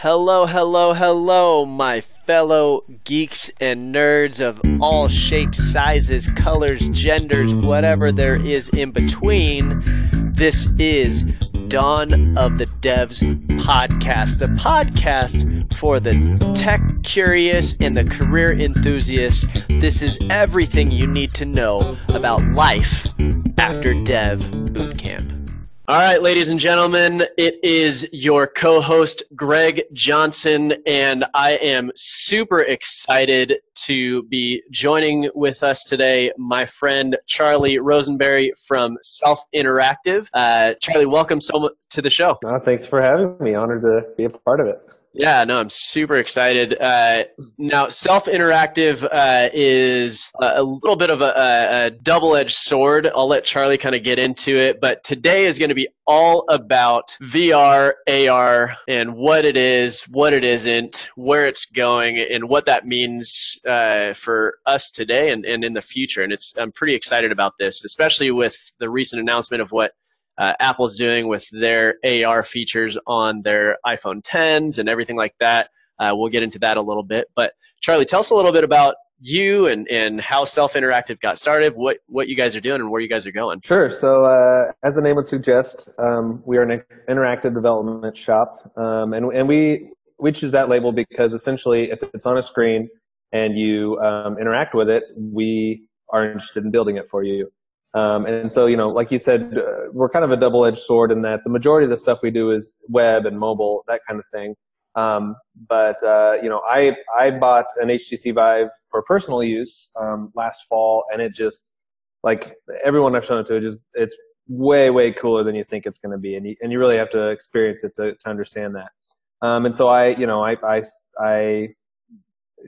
Hello, hello, hello, my fellow geeks and nerds of all shapes, sizes, colors, genders, whatever there is in between. This is Dawn of the Devs podcast, the podcast for the tech curious and the career enthusiasts. This is everything you need to know about life after Dev Bootcamp. All right, ladies and gentlemen, it is your co host, Greg Johnson, and I am super excited to be joining with us today my friend Charlie Rosenbury from Self Interactive. Uh, Charlie, welcome so much to the show. Oh, thanks for having me. Honored to be a part of it. Yeah, no, I'm super excited. Uh, now, Self Interactive uh, is a, little bit of a, a double edged sword. I'll let Charlie kind of get into it, but today is going to be all about VR, AR, and what it is, what it isn't, where it's going, and what that means uh, for us today and, and in the future. And it's I'm pretty excited about this, especially with the recent announcement of what uh, Apple's doing with their AR features on their iPhone 10s and everything like that. Uh, we'll get into that a little bit. But Charlie, tell us a little bit about you and, and how Self Interactive got started, what, what you guys are doing, and where you guys are going. Sure. So, uh, as the name would suggest, um, we are an interactive development shop. Um, and, and we, we choose that label because essentially, if it's on a screen and you um, interact with it, we are interested in building it for you. Um, and so, you know, like you said, uh, we're kind of a double-edged sword in that the majority of the stuff we do is web and mobile, that kind of thing. Um, but uh, you know, I I bought an HTC Vive for personal use um, last fall, and it just like everyone I've shown it to, it just it's way way cooler than you think it's going to be, and you and you really have to experience it to to understand that. Um, and so I, you know, I I I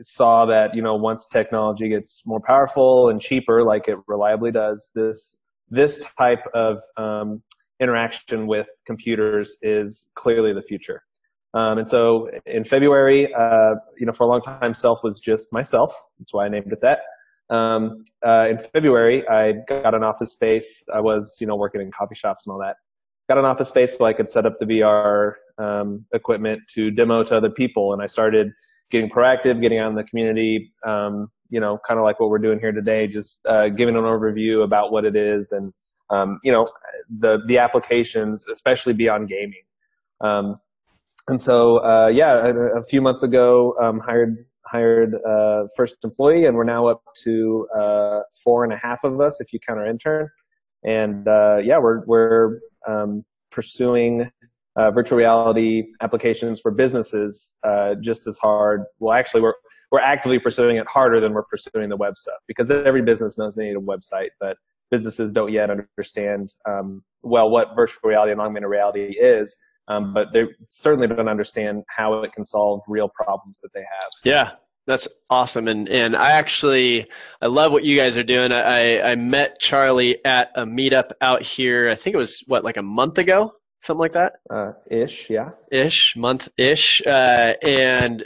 saw that you know once technology gets more powerful and cheaper, like it reliably does, this this type of um, interaction with computers is clearly the future. Um, and so in February, uh, you know, for a long time, Self was just myself. That's why I named it that. Um, uh, in February, I got an office space. I was, you know, working in coffee shops and all that. Got an office space so I could set up the VR um, equipment to demo to other people, and I started getting proactive, getting out in the community, um, you know, kind of like what we're doing here today, just uh, giving an overview about what it is and, um, you know, the, the applications, especially beyond gaming. Um, and so, uh, yeah, a, a, few months ago, um, hired, hired, uh, first employee and we're now up to, uh, four and a half of us if you count our intern. And, uh, yeah, we're, we're, um, pursuing uh, virtual reality applications for businesses uh, just as hard. Well, actually, we're we're actively pursuing it harder than we're pursuing the web stuff because every business knows they need a website, but businesses don't yet understand um, well what virtual reality and augmented reality is. Um, but they certainly don't understand how it can solve real problems that they have. Yeah, that's awesome, and and I actually I love what you guys are doing. I I met Charlie at a meetup out here. I think it was what like a month ago something like that. Uh, ish, yeah. Ish, month ish, uh, and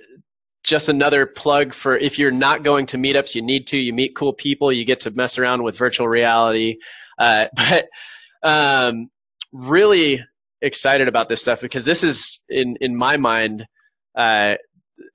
just another plug for if you're not going to meetups, you need to. You meet cool people. You get to mess around with virtual reality. Uh, but um, really excited about this stuff because this is in in my mind. Uh,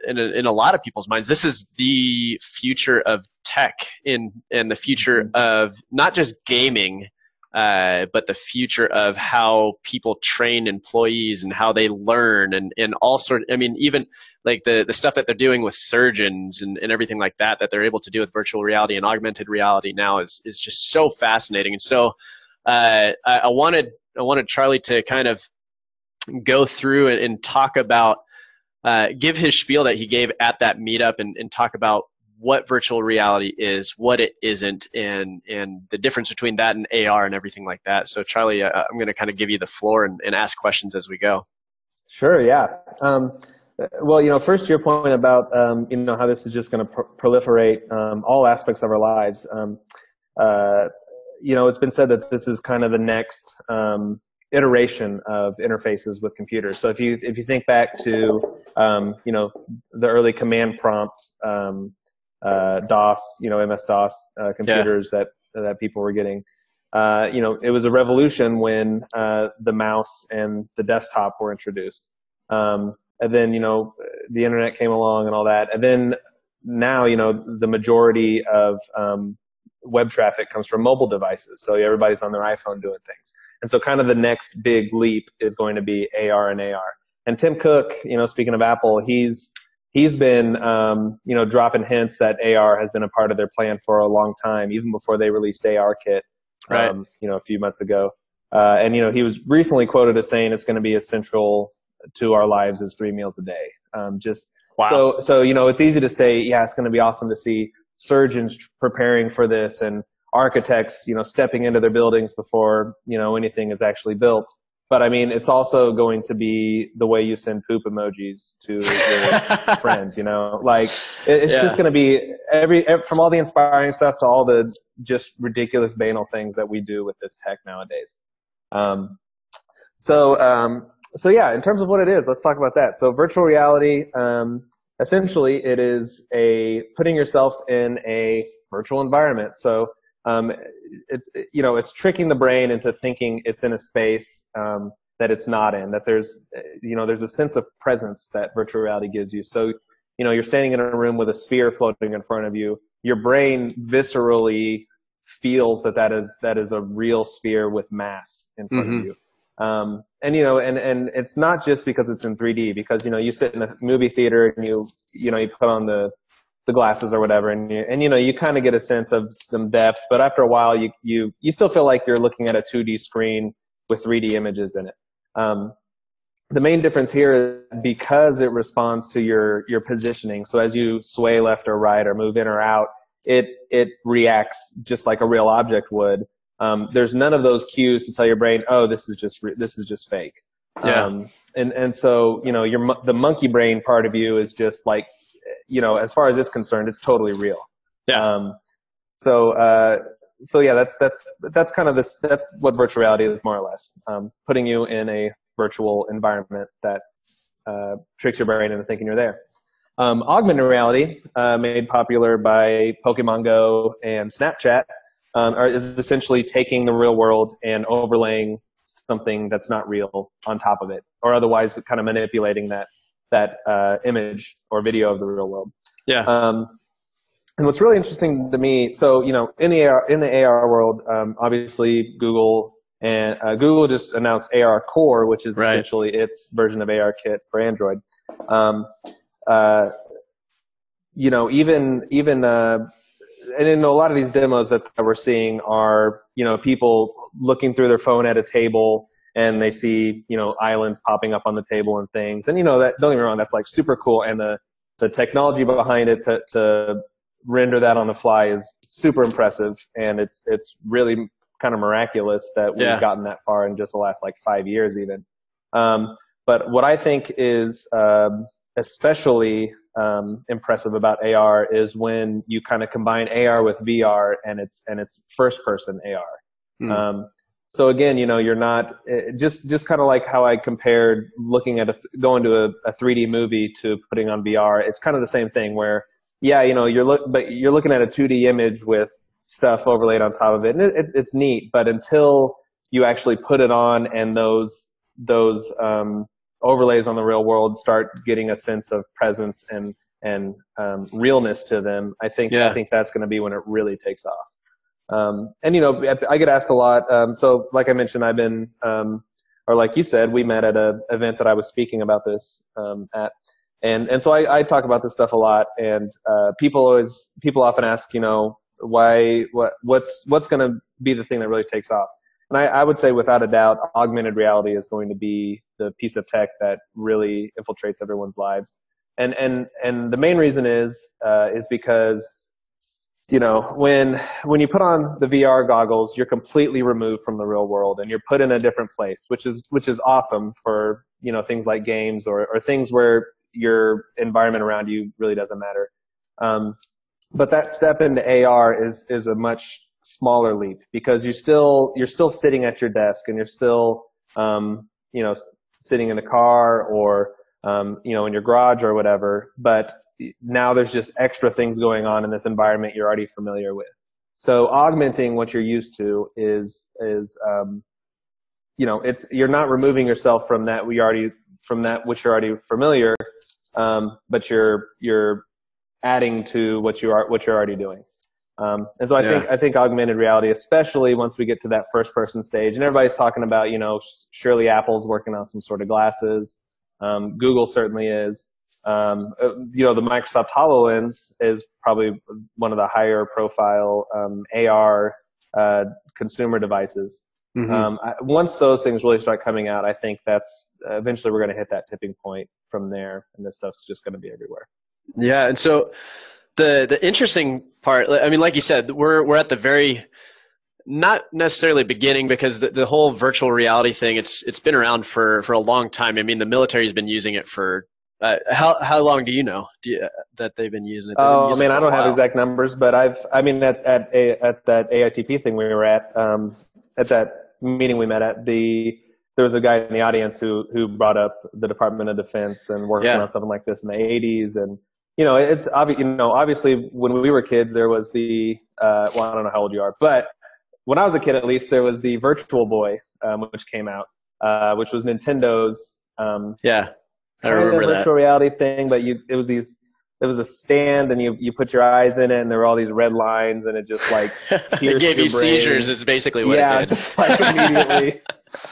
in a, in a lot of people's minds, this is the future of tech in in the future mm-hmm. of not just gaming, uh, but the future of how people train employees and how they learn and, and all sort of, I mean, even like the, the stuff that they're doing with surgeons and, and everything like that, that they're able to do with virtual reality and augmented reality now is, is just so fascinating. And so, uh, I, I wanted, I wanted Charlie to kind of go through and, and talk about, uh, give his spiel that he gave at that meetup and, and talk about what virtual reality is, what it isn't, and and the difference between that and AR and everything like that. So, Charlie, uh, I'm going to kind of give you the floor and, and ask questions as we go. Sure. Yeah. Um, well, you know, first your point about um, you know how this is just going to pr- proliferate um, all aspects of our lives. Um, uh, you know, it's been said that this is kind of the next um, iteration of interfaces with computers. So if you if you think back to um, you know the early command prompt um, uh, DOS, you know, MS DOS uh, computers yeah. that that people were getting. Uh, you know, it was a revolution when uh, the mouse and the desktop were introduced. Um, and then you know the internet came along and all that, and then now you know the majority of um, web traffic comes from mobile devices. So everybody's on their iPhone doing things. And so kind of the next big leap is going to be AR and AR. And Tim Cook, you know, speaking of Apple, he's he's been um, you know dropping hints that AR has been a part of their plan for a long time, even before they released ARKit, right. um, you know, a few months ago. Uh, and you know, he was recently quoted as saying it's going to be essential to our lives as three meals a day. Um, just wow. so so you know, it's easy to say, yeah, it's going to be awesome to see surgeons preparing for this and architects, you know, stepping into their buildings before, you know, anything is actually built. But I mean, it's also going to be the way you send poop emojis to your friends, you know, like it, it's Yeah. just going to be every, from all the inspiring stuff to all the just ridiculous banal things that we do with this tech nowadays. Um, so, um, so yeah, in terms of what it is, let's talk about that. So virtual reality, um, essentially it is a putting yourself in a virtual environment. So, um, it's, you know, it's tricking the brain into thinking it's in a space, um, that it's not in, that there's, you know, there's a sense of presence that virtual reality gives you. So, you know, you're standing in a room with a sphere floating in front of you. Your brain viscerally feels that that is, that is a real sphere with mass in front Mhm. of you. Um, and you know, and, and it's not just because it's in 3D, because, you know, you sit in a movie theater and you, you know, you put on the, the glasses or whatever and you, and you know, you kind of get a sense of some depth, but after a while you, you, you still feel like you're looking at a 2D screen with 3D images in it. Um, the main difference here is because it responds to your, your positioning. So as you sway left or right or move in or out, it, it reacts just like a real object would. Um, there's none of those cues to tell your brain, oh, this is just, re- this is just fake. Yeah. Um, and, and so, you know, your, the monkey brain part of you is just like, you know, as far as it's concerned, it's totally real. Yeah. Um, so, uh, so yeah, that's, that's, that's kind of this, that's what virtual reality is more or less. Um, putting you in a virtual environment that, uh, tricks your brain into thinking you're there. Um, augmented reality, uh, made popular by Pokemon Go and Snapchat, um, are, is essentially taking the real world and overlaying something that's not real on top of it, or otherwise kind of manipulating that that uh, image or video of the real world. Yeah. Um, and what's really interesting to me, so you know, in the AR, in the AR world, um, obviously Google and uh, Google just announced AR Core, which is Right. essentially its version of AR Kit for Android. Um, uh, you know, even even uh, and in a lot of these demos that we're seeing are you know people looking through their phone at a table and they see you know islands popping up on the table and things and you know that don't get me wrong that's like super cool and the the technology behind it to, to render that on the fly is super impressive and it's it's really kind of miraculous that we've Yeah. gotten that far in just the last like five years even um, but what I think is um, especially um, impressive about AR is when you kind of combine AR with VR and it's and it's first person AR. Hmm. Um, so again, you know, you're not eh, just just kind of like how I compared looking at a going to a, a 3D movie to putting on VR. It's kind of the same thing where yeah, you know, you're look but you're looking at a 2D image with stuff overlaid on top of it, and it, it, it's neat. But until you actually put it on and those those um, overlays on the real world start getting a sense of presence and and um, realness to them, I think Yeah. I think that's going to be when it really takes off. Um, and you know, I- get asked a lot. Um, so, like I mentioned, I've been, um, or like you said, we met at an event that I was speaking about this um, at, and and so I, I talk about this stuff a lot. And uh, people always, people often ask, you know, why, what, what's what's going to be the thing that really takes off? And I, I would say, without a doubt, augmented reality is going to be the piece of tech that really infiltrates everyone's lives. And and and the main reason is uh, is because you know when when you put on the VR goggles, you're completely removed from the real world, and you're put in a different place, which is which is awesome for you know things like games or or things where your environment around you really doesn't matter. Um, but that step into AR is is a much smaller leap because you're still you're still sitting at your desk and you're still um, you know sitting in a car or um, you know in your garage or whatever. But now there's just extra things going on in this environment you're already familiar with. So augmenting what you're used to is is um, you know it's you're not removing yourself from that we already from that which you're already familiar, um, but you're you're adding to what you are what you're already doing. Um, and so I yeah. think I think augmented reality, especially once we get to that first person stage, and everybody's talking about you know surely Apple's working on some sort of glasses, um, Google certainly is. Um, uh, you know the Microsoft Hololens is probably one of the higher profile um, AR uh, consumer devices. Mm-hmm. Um, I, once those things really start coming out, I think that's eventually we're going to hit that tipping point from there, and this stuff's just going to be everywhere. Yeah, and so the the interesting part, I mean, like you said, we're we're at the very not necessarily beginning because the, the whole virtual reality thing it's it's been around for for a long time. I mean, the military's been using it for uh, how how long do you know do you, uh, that they've been using it? oh, I mean, I don't have exact numbers, but I've I mean at at a, at that AITP thing we were at um, at that meeting we met at the there was a guy in the audience who who brought up the Department of Defense and working yeah. on something like this in the 80s and you know it's obvious you know obviously when we were kids there was the uh, well I don't know how old you are but when I was a kid at least there was the Virtual Boy um, which came out uh, which was Nintendo's um, yeah I remember that virtual reality thing but you it was these it was a stand and you you put your eyes in it and there were all these red lines and it just like it gave you brain. seizures is basically what yeah, it did. just like immediately.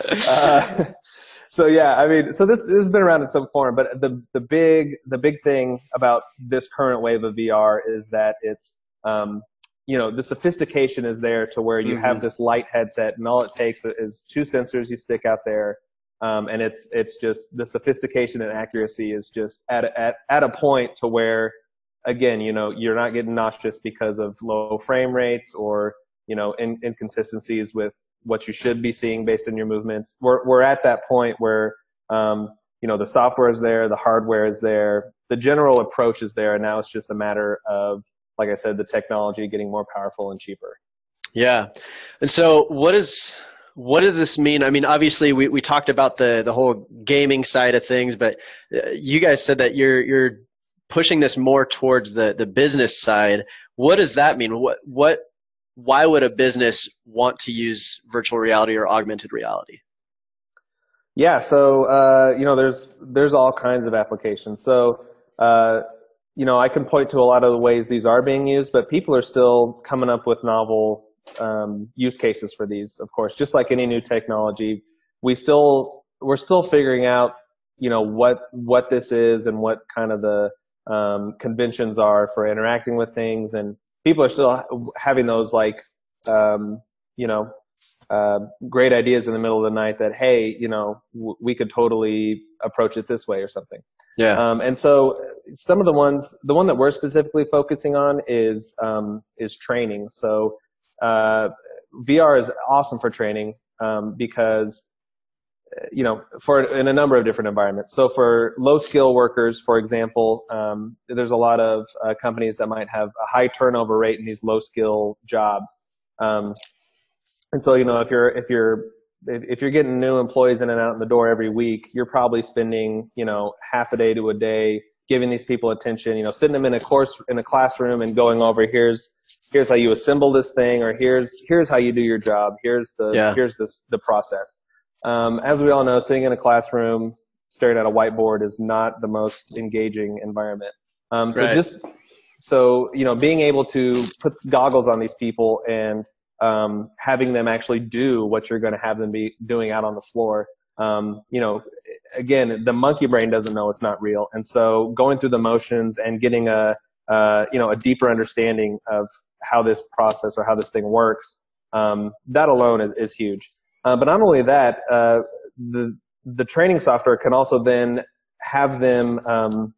uh, so yeah, I mean, so this, this has been around in some form, but the the big the big thing about this current wave of VR is that it's um, you know the sophistication is there to where you mm-hmm. have this light headset and all it takes is two sensors you stick out there um, and it's it's just the sophistication and accuracy is just at at at a point to where again you know you're not getting nauseous because of low frame rates or you know in, inconsistencies with what you should be seeing based on your movements we're we're at that point where um, you know the software is there the hardware is there the general approach is there and now it's just a matter of like i said the technology getting more powerful and cheaper yeah and so what is what does this mean? I mean, obviously we, we talked about the, the whole gaming side of things, but uh, you guys said that you're, you're pushing this more towards the, the business side. What does that mean? What, what, why would a business want to use virtual reality or augmented reality? Yeah. So, uh, you know, there's, there's all kinds of applications. So, uh, you know, I can point to a lot of the ways these are being used, but people are still coming up with novel um, use cases for these, of course, just like any new technology. We still, we're still figuring out, you know, what, what this is and what kind of the, um, conventions are for interacting with things. And people are still having those like, um, you know, uh, great ideas in the middle of the night that, hey, you know, we could totally approach it this way or something. Yeah. Um, and so some of the ones, the one that we're specifically focusing on is, um, is training. So, uh, VR is awesome for training um, because you know for in a number of different environments. So for low skill workers, for example, um, there's a lot of uh, companies that might have a high turnover rate in these low skill jobs. Um, and so you know if you're if you're if you're getting new employees in and out in the door every week, you're probably spending you know half a day to a day giving these people attention. You know, sitting them in a course in a classroom and going over here's here's how you assemble this thing, or here's here's how you do your job. Here's the yeah. here's the the process. Um, as we all know, sitting in a classroom staring at a whiteboard is not the most engaging environment. Um, so right. just so you know, being able to put goggles on these people and um, having them actually do what you're going to have them be doing out on the floor. Um, you know, again, the monkey brain doesn't know it's not real, and so going through the motions and getting a uh, you know a deeper understanding of how this process or how this thing works, um, that alone is, is huge. Uh, but not only that, uh, the the training software can also then have them, um,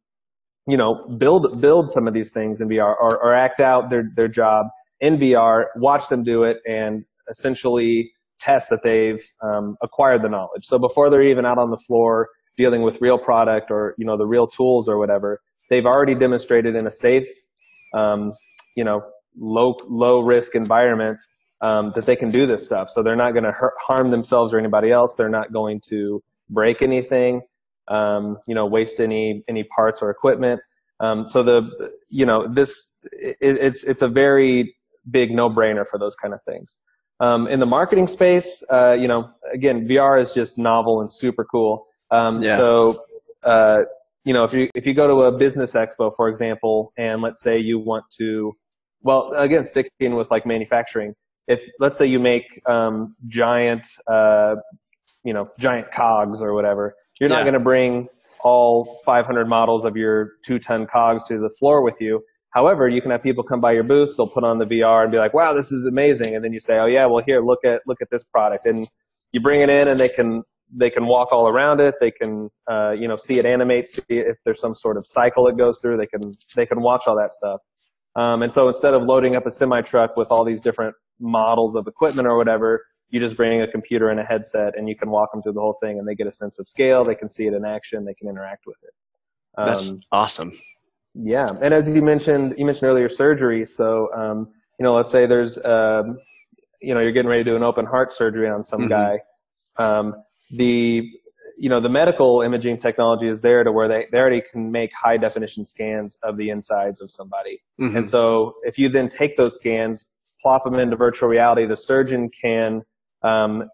you know, build build some of these things in VR or, or act out their their job in VR, watch them do it, and essentially test that they've um, acquired the knowledge. So before they're even out on the floor dealing with real product or you know the real tools or whatever, they've already demonstrated in a safe, um, you know, low low risk environment um, that they can do this stuff. So they're not going to harm themselves or anybody else. They're not going to break anything, um, you know, waste any any parts or equipment. Um, so the you know this it, it's it's a very big no brainer for those kind of things. Um, in the marketing space, uh, you know, again, VR is just novel and super cool. Um, Yeah. So, uh, you know, if you if you go to a business expo, for example, and let's say you want to, well, again, sticking with like manufacturing, if let's say you make um, giant, uh, you know, giant cogs or whatever, you're not going to bring all 500 models of your two ton cogs to the floor with you. However, you can have people come by your booth, they'll put on the VR and be like, "Wow, this is amazing," and then you say, "Oh yeah, well here, look at look at this product," and you bring it in, and they can they can walk all around it. They can uh, you know see it animate, see if there's some sort of cycle it goes through. They can they can watch all that stuff. Um, and so instead of loading up a semi truck with all these different models of equipment or whatever, you just bring a computer and a headset, and you can walk them through the whole thing, and they get a sense of scale. They can see it in action. They can interact with it. Um, That's awesome. Yeah, and as you mentioned, you mentioned earlier surgery. So, um, you know, let's say there's, um, you know, you're getting ready to do an open heart surgery on some Mhm. guy. Um, the, you know, the medical imaging technology is there to where they, they already can make high definition scans of the insides of somebody. Mhm. And so, if you then take those scans, plop them into virtual reality, the surgeon can, um,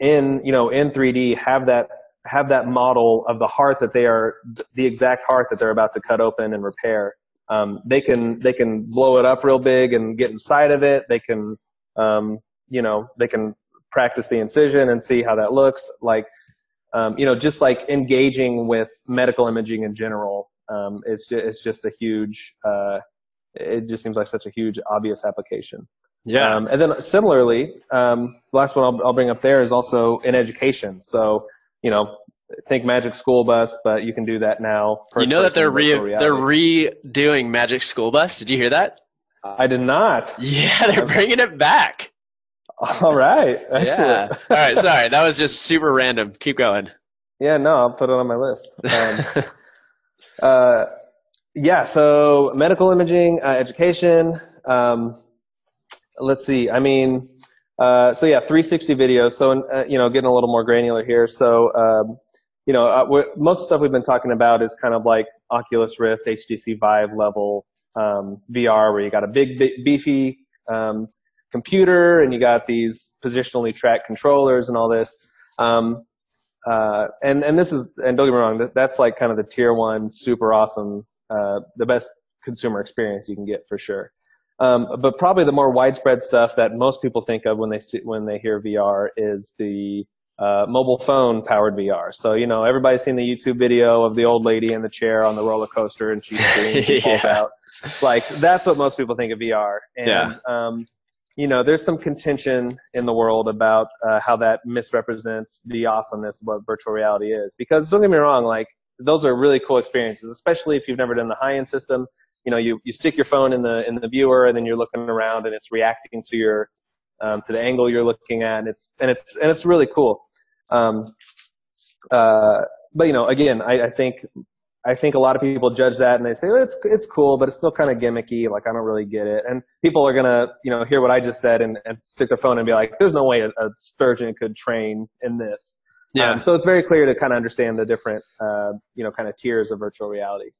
in you know, in 3D, have that have that model of the heart that they are the exact heart that they're about to cut open and repair. Um, they can they can blow it up real big and get inside of it. They can um, you know they can practice the incision and see how that looks. Like um, you know just like engaging with medical imaging in general. Um, it's just, it's just a huge. Uh, it just seems like such a huge obvious application. yeah. Um, and then similarly, um, last one I'll, I'll bring up there is also in education. So, you know, think Magic School Bus, but you can do that now. you know that they're re- they're redoing Magic School Bus. Did you hear that? I did not. Yeah, they're bringing it back. All right. Yeah. All right. Sorry, that was just super random. Keep going. Yeah. no, I'll put it on my list. Um, uh, yeah. So medical imaging, uh, education. Um, let's see. I mean, uh, so yeah, 360 videos. So, uh, you know, getting a little more granular here. So, um, you know, uh, most stuff we've been talking about is kind of like Oculus Rift, HTC Vive level um, VR, where you got a big, big beefy um, computer and you got these positionally tracked controllers and all this. Um, uh, and and this is and don't get me wrong, that, that's like kind of the tier one, super awesome, uh, the best consumer experience you can get for sure. Um, but probably the more widespread stuff that most people think of when they see, when they hear VR is the uh, mobile phone powered VR. So you know everybody's seen the YouTube video of the old lady in the chair on the roller coaster and she's screaming, she falls Yeah. out. Like that's what most people think of VR. And Yeah. um, you know, there's some contention in the world about uh, how that misrepresents the awesomeness of what virtual reality is. Because don't get me wrong, like those are really cool experiences, especially if you've never done the high-end system. You know, you, you stick your phone in the in the viewer, and then you're looking around, and it's reacting to your um, to the angle you're looking at, and it's and it's and it's really cool. Um, uh, but you know, again, I, I think I think a lot of people judge that and they say it's it's cool, but it's still kind of gimmicky. Like I don't really get it. And people are gonna you know hear what I just said and, and stick their phone and be like, "There's no way a, a surgeon could train in this." Yeah. Um, so it's very clear to kind of understand the different uh, you know kind of tiers of virtual reality.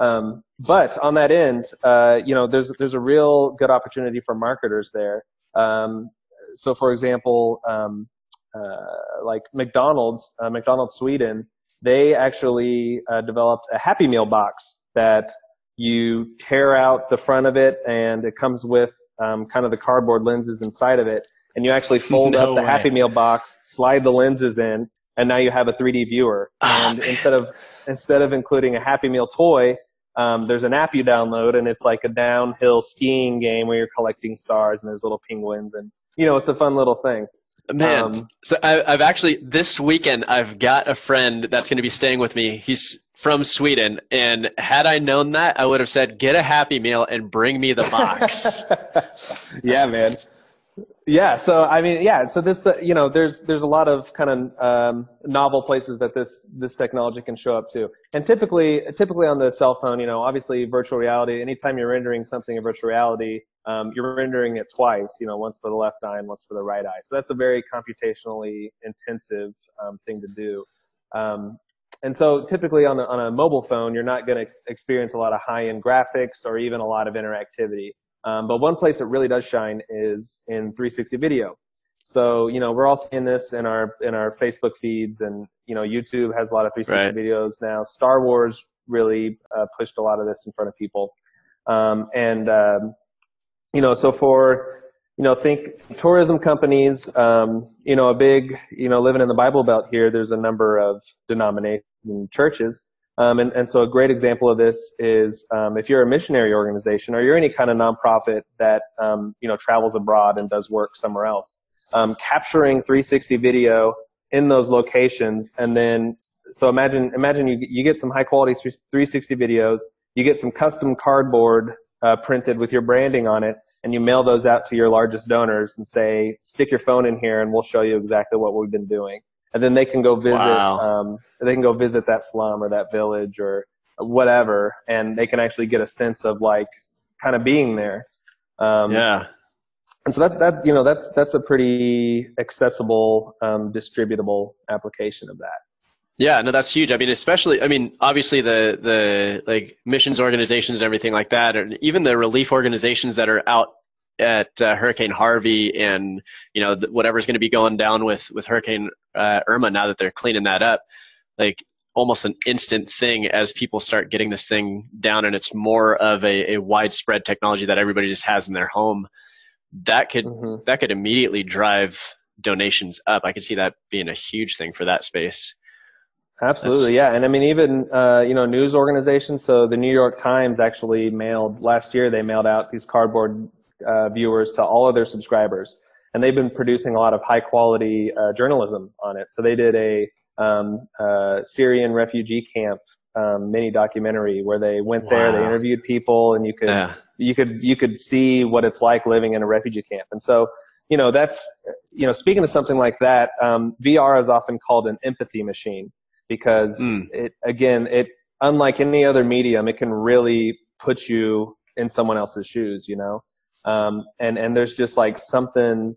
Um, but on that end, uh, you know, there's there's a real good opportunity for marketers there. Um, so, for example, um, uh, like McDonald's, uh, McDonald's Sweden, they actually uh, developed a Happy Meal box that you tear out the front of it, and it comes with um, kind of the cardboard lenses inside of it, and you actually fold No up the way. Happy Meal box, slide the lenses in, and now you have a 3D viewer. Ah, and man. instead of instead of including a Happy Meal toy, um, there's an app you download, and it's like a downhill skiing game where you're collecting stars, and there's little penguins, and you know it's a fun little thing. Man, Um, so I, I've actually this weekend I've got a friend that's going to be staying with me. He's from Sweden, and had I known that, I would have said, "Get a Happy Meal and bring me the box." yeah, man. Yeah, so I mean, yeah, so this, the, you know, there's there's a lot of kind of um, novel places that this this technology can show up to, and typically typically on the cell phone, you know, obviously virtual reality. Anytime you're rendering something in virtual reality, um, you're rendering it twice, you know, once for the left eye and once for the right eye. So that's a very computationally intensive um, thing to do. Um, and so typically on a, on a mobile phone, you're not going to ex- experience a lot of high end graphics or even a lot of interactivity. Um, but one place it really does shine is in 360 video. So you know, we're all seeing this in our in our Facebook feeds, and you know, YouTube has a lot of 360 Right. videos now. Star Wars really uh, pushed a lot of this in front of people, um, and um, you know, so for you know, think tourism companies. Um, you know, a big you know, living in the Bible Belt here. There's a number of denominations and churches. Um, and, and so a great example of this is um, if you're a missionary organization or you're any kind of nonprofit that um, you know travels abroad and does work somewhere else, um, capturing 360 video in those locations, and then so imagine imagine you you get some high quality 360 videos, you get some custom cardboard uh, printed with your branding on it, and you mail those out to your largest donors and say, stick your phone in here, and we'll show you exactly what we've been doing and then they can go visit Wow. um, they can go visit that slum or that village or whatever and they can actually get a sense of like kind of being there um, yeah. and so that that you know that's that's a pretty accessible um, distributable application of that Yeah, no, that's huge. I mean, especially, I mean, obviously the the like missions organizations and everything like that, and even the relief organizations that are out at uh, Hurricane Harvey and you know th- whatever's going to be going down with with Hurricane uh, Irma now that they're cleaning that up, like almost an instant thing as people start getting this thing down, and it's more of a, a widespread technology that everybody just has in their home. That could Mhm. that could immediately drive donations up. I could see that being a huge thing for that space. Absolutely, yeah. And I mean, even, uh, you know, news organizations. So the New York Times actually mailed, last year, they mailed out these cardboard uh, viewers to all of their subscribers. And they've been producing a lot of high quality uh, journalism on it. So they did a um, uh, Syrian refugee camp um, mini documentary where they went there, they interviewed people, and you could Yeah. you could you could see what it's like living in a refugee camp. And so, you know, that's you know, speaking of something like that, um, VR is often called an empathy machine because Mm. it again, it unlike any other medium, it can really put you in someone else's shoes. You know, um, and and there's just like something.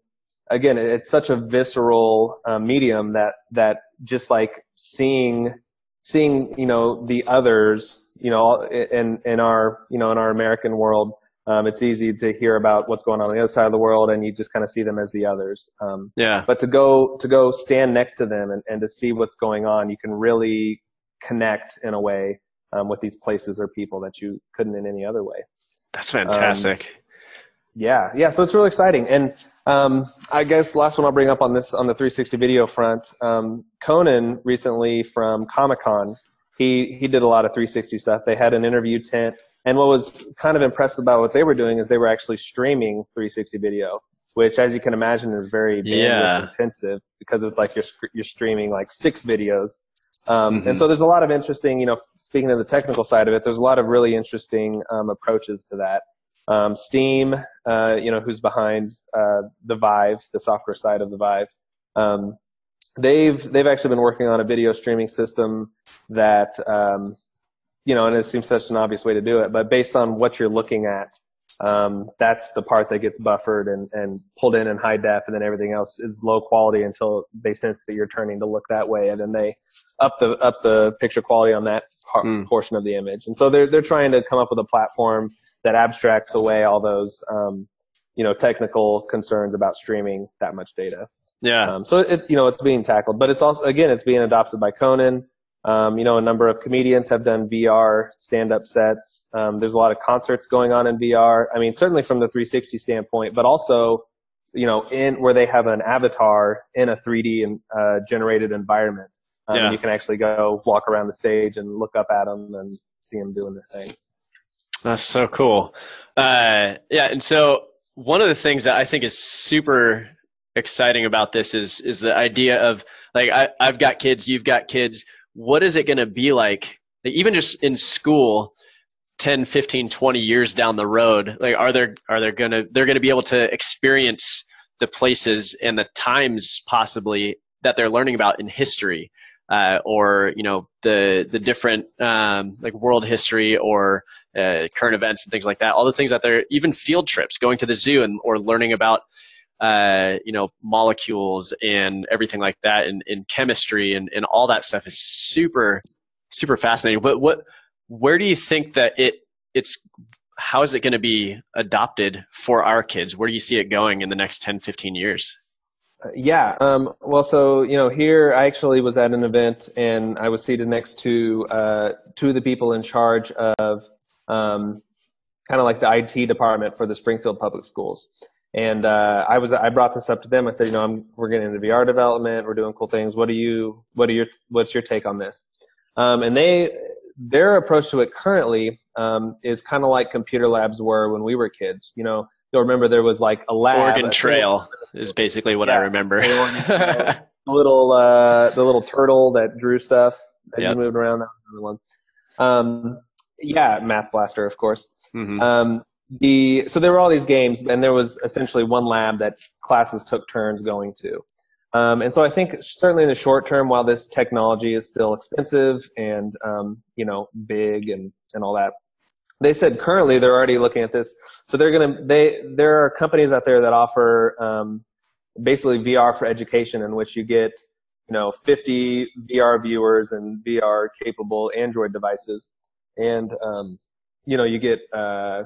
Again, it's such a visceral uh, medium that that just like seeing seeing you know the others you know in in our you know in our American world um, it's easy to hear about what's going on on the other side of the world and you just kind of see them as the others um, Yeah. but to go to go stand next to them and, and to see what's going on you can really connect in a way um, with these places or people that you couldn't in any other way That's fantastic. Yeah, yeah. So it's really exciting, and um, I guess last one I'll bring up on this on the 360 video front. Um, Conan recently from Comic Con, he he did a lot of 360 stuff. They had an interview tent, and what was kind of impressive about what they were doing is they were actually streaming 360 video, which, as you can imagine, is very Yeah. intensive because it's like you're you're streaming like six videos. Um, Mhm. And so there's a lot of interesting, you know, speaking of the technical side of it, there's a lot of really interesting um, approaches to that. Um, Steam, uh, you know, who's behind uh, the Vive, the software side of the Vive, um, they've they've actually been working on a video streaming system that, um, you know, and it seems such an obvious way to do it, but based on what you're looking at, um, that's the part that gets buffered and, and pulled in in high def, and then everything else is low quality until they sense that you're turning to look that way, and then they up the up the picture quality on that Mm. portion of the image. And so they're they're trying to come up with a platform that abstracts away all those um, you know technical concerns about streaming that much data. Yeah. Um, so it you know it's being tackled, but it's also again it's being adopted by Conan. Um, you know, a number of comedians have done VR stand-up sets. Um, there's a lot of concerts going on in VR. I mean, certainly from the 360 standpoint, but also, you know, in where they have an avatar in a 3D and uh, generated environment. Um, Yeah. You can actually go walk around the stage and look up at them and see them doing this thing. That's so cool. Uh, yeah, and so one of the things that I think is super exciting about this is is the idea of like I, I've got kids, you've got kids. What is it going to be like, like, even just in school? 10 15 20 years down the road like are there are there to they're going to be able to experience the places and the times possibly that they're learning about in history uh, or you know the the different um, like world history or uh, current events and things like that. All the things that they're even field trips, going to the zoo and or learning about uh, you know molecules and everything like that, and, and chemistry and, and all that stuff is super super fascinating. But what where do you think that it it's how is it going to be adopted for our kids? Where do you see it going in the next 10, 15 years? Yeah. Um, well, so you know, here I actually was at an event, and I was seated next to uh, two of the people in charge of um, kind of like the IT department for the Springfield Public Schools. And uh, I was I brought this up to them. I said, you know, I'm, we're getting into VR development. We're doing cool things. What do you What are your What's your take on this? Um, and they their approach to it currently um, is kind of like computer labs were when we were kids. You know, you'll remember there was like a lab. Oregon Trail is basically what yeah, I remember. the little uh, the little turtle that drew stuff that yep. you moved around. That was another one. Um, yeah, Math Blaster, of course. Mm-hmm. Um, the so there were all these games, and there was essentially one lab that classes took turns going to. Um, and so I think certainly in the short term, while this technology is still expensive and um, you know big and and all that, they said currently they're already looking at this. So they're gonna they there are companies out there that offer um, basically VR for education, in which you get you know 50 VR viewers and VR capable Android devices, and um, you know you get uh,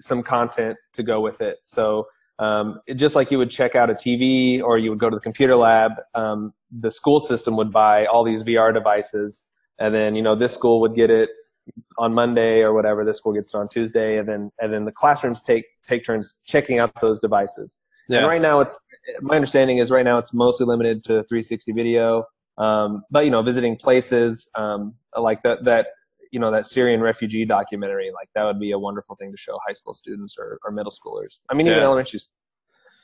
some content to go with it. So um, it, just like you would check out a TV or you would go to the computer lab, um, the school system would buy all these VR devices, and then you know this school would get it on Monday or whatever. This school gets it on Tuesday, and then and then the classrooms take take turns checking out those devices. Yeah. And right now, it's my understanding is right now it's mostly limited to 360 video. Um, but you know, visiting places um, like that that you know that Syrian refugee documentary, like that would be a wonderful thing to show high school students or, or middle schoolers. I mean, even yeah. elementary.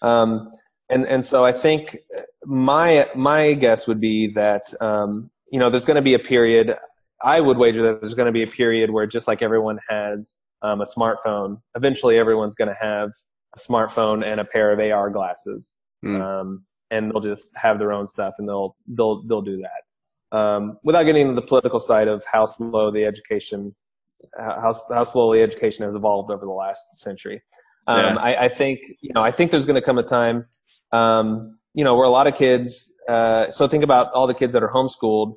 Um, and and so I think my my guess would be that um, you know there's going to be a period. I would wager that there's going to be a period where just like everyone has um, a smartphone, eventually everyone's going to have a smartphone and a pair of AR glasses, mm. um, and they'll just have their own stuff and they'll they'll they'll do that um, without getting into the political side of how slow the education, how, how slowly education has evolved over the last century. Um, yeah. I, I, think, you know, I think there's going to come a time, um, you know, where a lot of kids, uh, so think about all the kids that are homeschooled.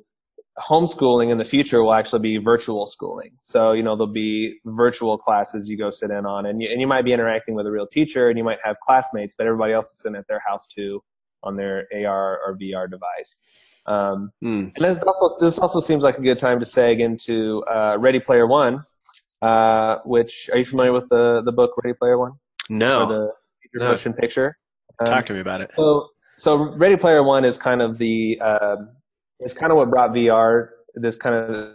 Homeschooling in the future will actually be virtual schooling. So, you know, there'll be virtual classes you go sit in on and you, and you might be interacting with a real teacher and you might have classmates, but everybody else is sitting at their house too on their AR or VR device. Um, mm. And this also, this also seems like a good time to seg into uh, Ready Player One, uh, which are you familiar with the the book Ready Player One? No. Or the no. motion picture. Um, Talk to me about it. So, so Ready Player One is kind of the um, it's kind of what brought VR this kind of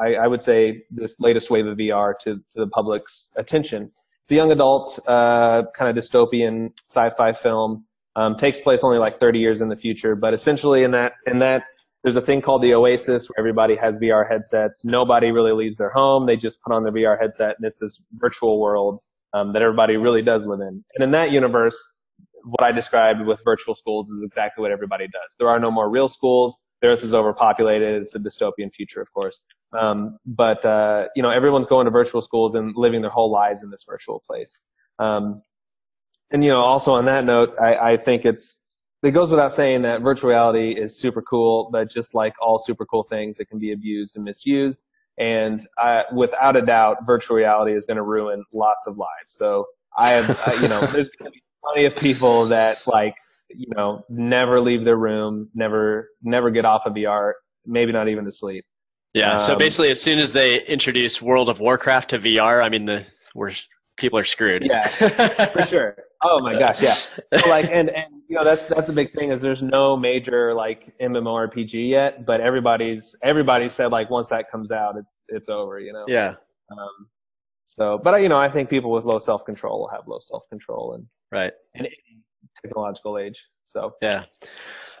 I, I, would say this latest wave of VR to to the public's attention. It's a young adult uh, kind of dystopian sci-fi film um, takes place only like 30 years in the future, but essentially in that in that there's a thing called the Oasis where everybody has VR headsets. Nobody really leaves their home; they just put on their VR headset, and it's this virtual world um, that everybody really does live in. And in that universe, what I described with virtual schools is exactly what everybody does. There are no more real schools. The Earth is overpopulated. It's a dystopian future, of course. Um, but uh, you know, everyone's going to virtual schools and living their whole lives in this virtual place. Um, and you know, also on that note, I, I think it's it goes without saying that virtual reality is super cool, but just like all super cool things, it can be abused and misused. And I, without a doubt, virtual reality is going to ruin lots of lives. So I have, I, you know, there's going to be plenty of people that like, you know, never leave their room, never, never get off of VR, maybe not even to sleep. Yeah. Um, so basically, as soon as they introduce World of Warcraft to VR, I mean, the we're people are screwed. Yeah, for sure. Oh my gosh, yeah. So like, and and you know that's that's a big thing is there's no major like MMORPG yet, but everybody's everybody said like once that comes out, it's it's over. You know. Yeah. Um, so, but you know, I think people with low self control will have low self control and right in technological age. So yeah.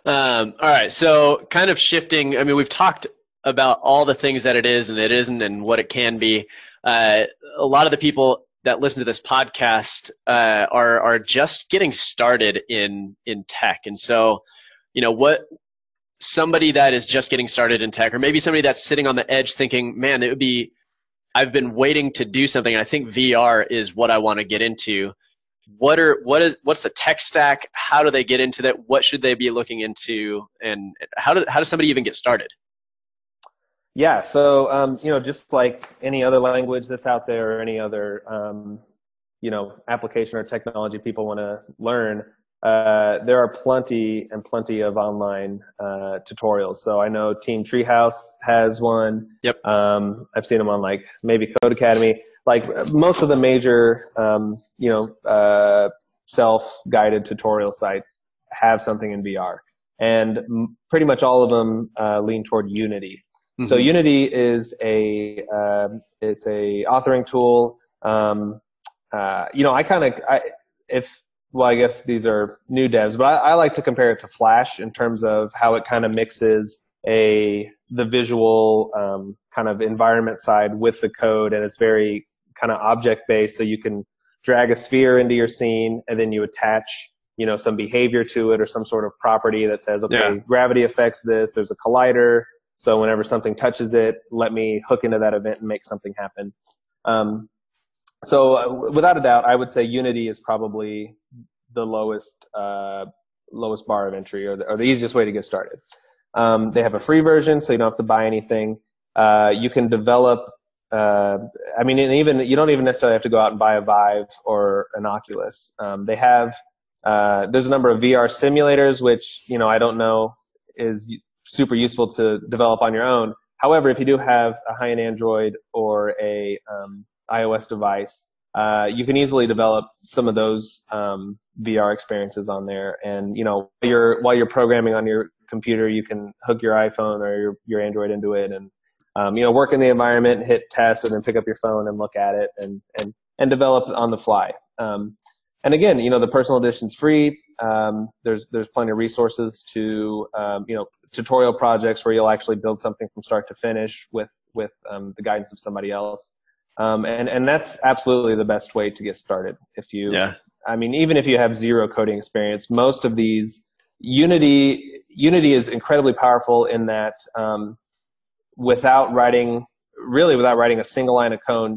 Um, all right. So kind of shifting. I mean, we've talked about all the things that it is and it isn't and what it can be. Uh, a lot of the people that listen to this podcast uh, are are just getting started in in tech, and so you know what somebody that is just getting started in tech, or maybe somebody that's sitting on the edge thinking, man, it would be I've been waiting to do something, and I think VR is what I want to get into. What are what is what's the tech stack? How do they get into that? What should they be looking into, and how do how does somebody even get started? Yeah, so um, you know, just like any other language that's out there or any other um, you know application or technology people want to learn, uh, there are plenty and plenty of online uh, tutorials. So I know Team Treehouse has one. Yep. Um, I've seen them on like maybe Codecademy. Like most of the major, um, you know, uh, self-guided tutorial sites have something in VR, and m- pretty much all of them uh, lean toward Unity. Mm-hmm. So Unity is a um, it's a authoring tool. Um, uh, you know, I kind of if well, I guess these are new devs, but I, I, like to compare it to Flash in terms of how it kind of mixes a the visual um, kind of environment side with the code, and it's very kind of object based. So you can drag a sphere into your scene, and then you attach you know some behavior to it or some sort of property that says, okay, yeah. gravity affects this. There's a collider, so whenever something touches it, let me hook into that event and make something happen. Um, so uh, without a doubt, I would say Unity is probably the lowest uh, lowest bar of entry or the, or the easiest way to get started. Um, they have a free version, so you don't have to buy anything. Uh, you can develop. Uh, I mean, and even you don't even necessarily have to go out and buy a Vive or an Oculus. Um, they have. Uh, there's a number of VR simulators, which you know I don't know is super useful to develop on your own. However, if you do have a high-end Android or a um, iOS device, uh, you can easily develop some of those um, VR experiences on there. And you know, while you're while you're programming on your computer, you can hook your iPhone or your your Android into it, and um, you know, work in the environment, hit test, and then pick up your phone and look at it, and and and develop on the fly. Um, and again, you know, the personal edition's free. Um, there's there's plenty of resources to um, you know tutorial projects where you'll actually build something from start to finish with with um, the guidance of somebody else. Um, and and that's absolutely the best way to get started. If you, yeah. I mean, even if you have zero coding experience, most of these Unity Unity is incredibly powerful in that um, without writing, really without writing a single line of code,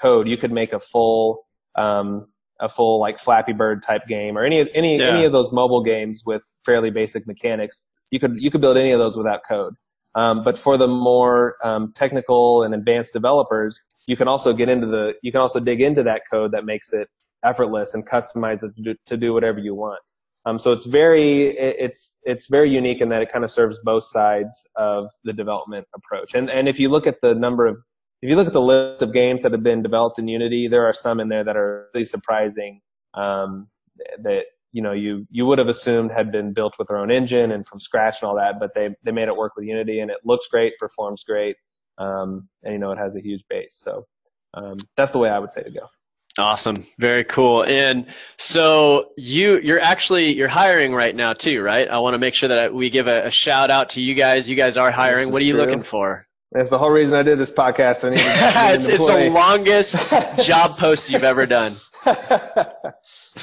code you could make a full um, a full like Flappy Bird type game or any any yeah. any of those mobile games with fairly basic mechanics. You could you could build any of those without code. Um, but for the more um, technical and advanced developers, you can also get into the you can also dig into that code that makes it effortless and customize it to do, to do whatever you want. Um, so it's very it's it's very unique in that it kind of serves both sides of the development approach. And and if you look at the number of if you look at the list of games that have been developed in Unity, there are some in there that are really surprising um, that you know you you would have assumed had been built with their own engine and from scratch and all that, but they they made it work with Unity and it looks great, performs great, um, and you know it has a huge base. So um, that's the way I would say to go. Awesome, very cool. And so you you're actually you're hiring right now too, right? I want to make sure that we give a, a shout out to you guys. You guys are hiring. What are you true. looking for? That's the whole reason I did this podcast. I need, I need it's, it's the longest job post you've ever done.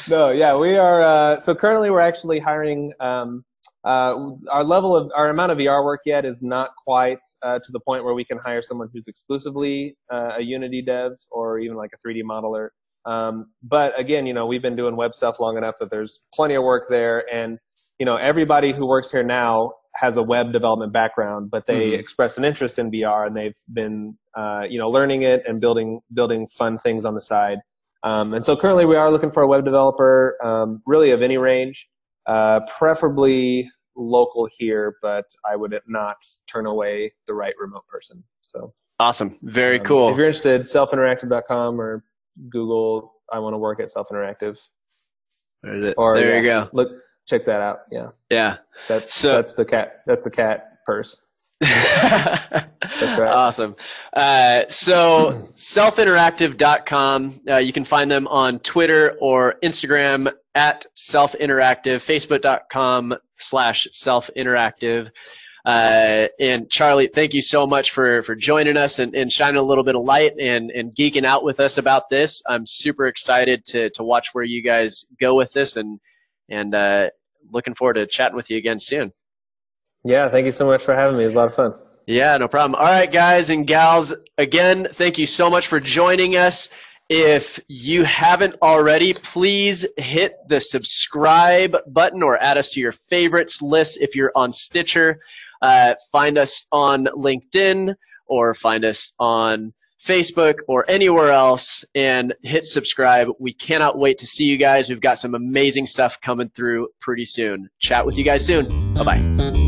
no, yeah, we are. Uh, so currently, we're actually hiring. Um, uh, our level of our amount of VR work yet is not quite uh, to the point where we can hire someone who's exclusively uh, a Unity dev or even like a 3D modeler. Um, but again, you know, we've been doing web stuff long enough that there's plenty of work there, and you know, everybody who works here now has a web development background, but they mm-hmm. express an interest in VR and they've been, uh, you know, learning it and building building fun things on the side. Um, and so currently, we are looking for a web developer, um, really of any range, uh, preferably local here, but I would not turn away the right remote person. So awesome, very um, cool. If you're interested, selfinteractive.com or Google. I want to work at Self Interactive. Or there yeah, you go. Look, check that out. Yeah. Yeah. That's so, that's the cat. That's the cat purse. right. Awesome. Uh, so selfinteractive.com. Uh, you can find them on Twitter or Instagram at selfinteractive, facebook.com slash selfinteractive. Uh, and Charlie, thank you so much for, for joining us and, and shining a little bit of light and, and geeking out with us about this. I'm super excited to, to watch where you guys go with this and, and, uh, looking forward to chatting with you again soon. Yeah, thank you so much for having me. It was a lot of fun. Yeah, no problem. All right, guys and gals, again, thank you so much for joining us. If you haven't already, please hit the subscribe button or add us to your favorites list if you're on Stitcher. Uh, find us on LinkedIn or find us on Facebook, or anywhere else and hit subscribe. We cannot wait to see you guys. We've got some amazing stuff coming through pretty soon. Chat with you guys soon. Bye bye.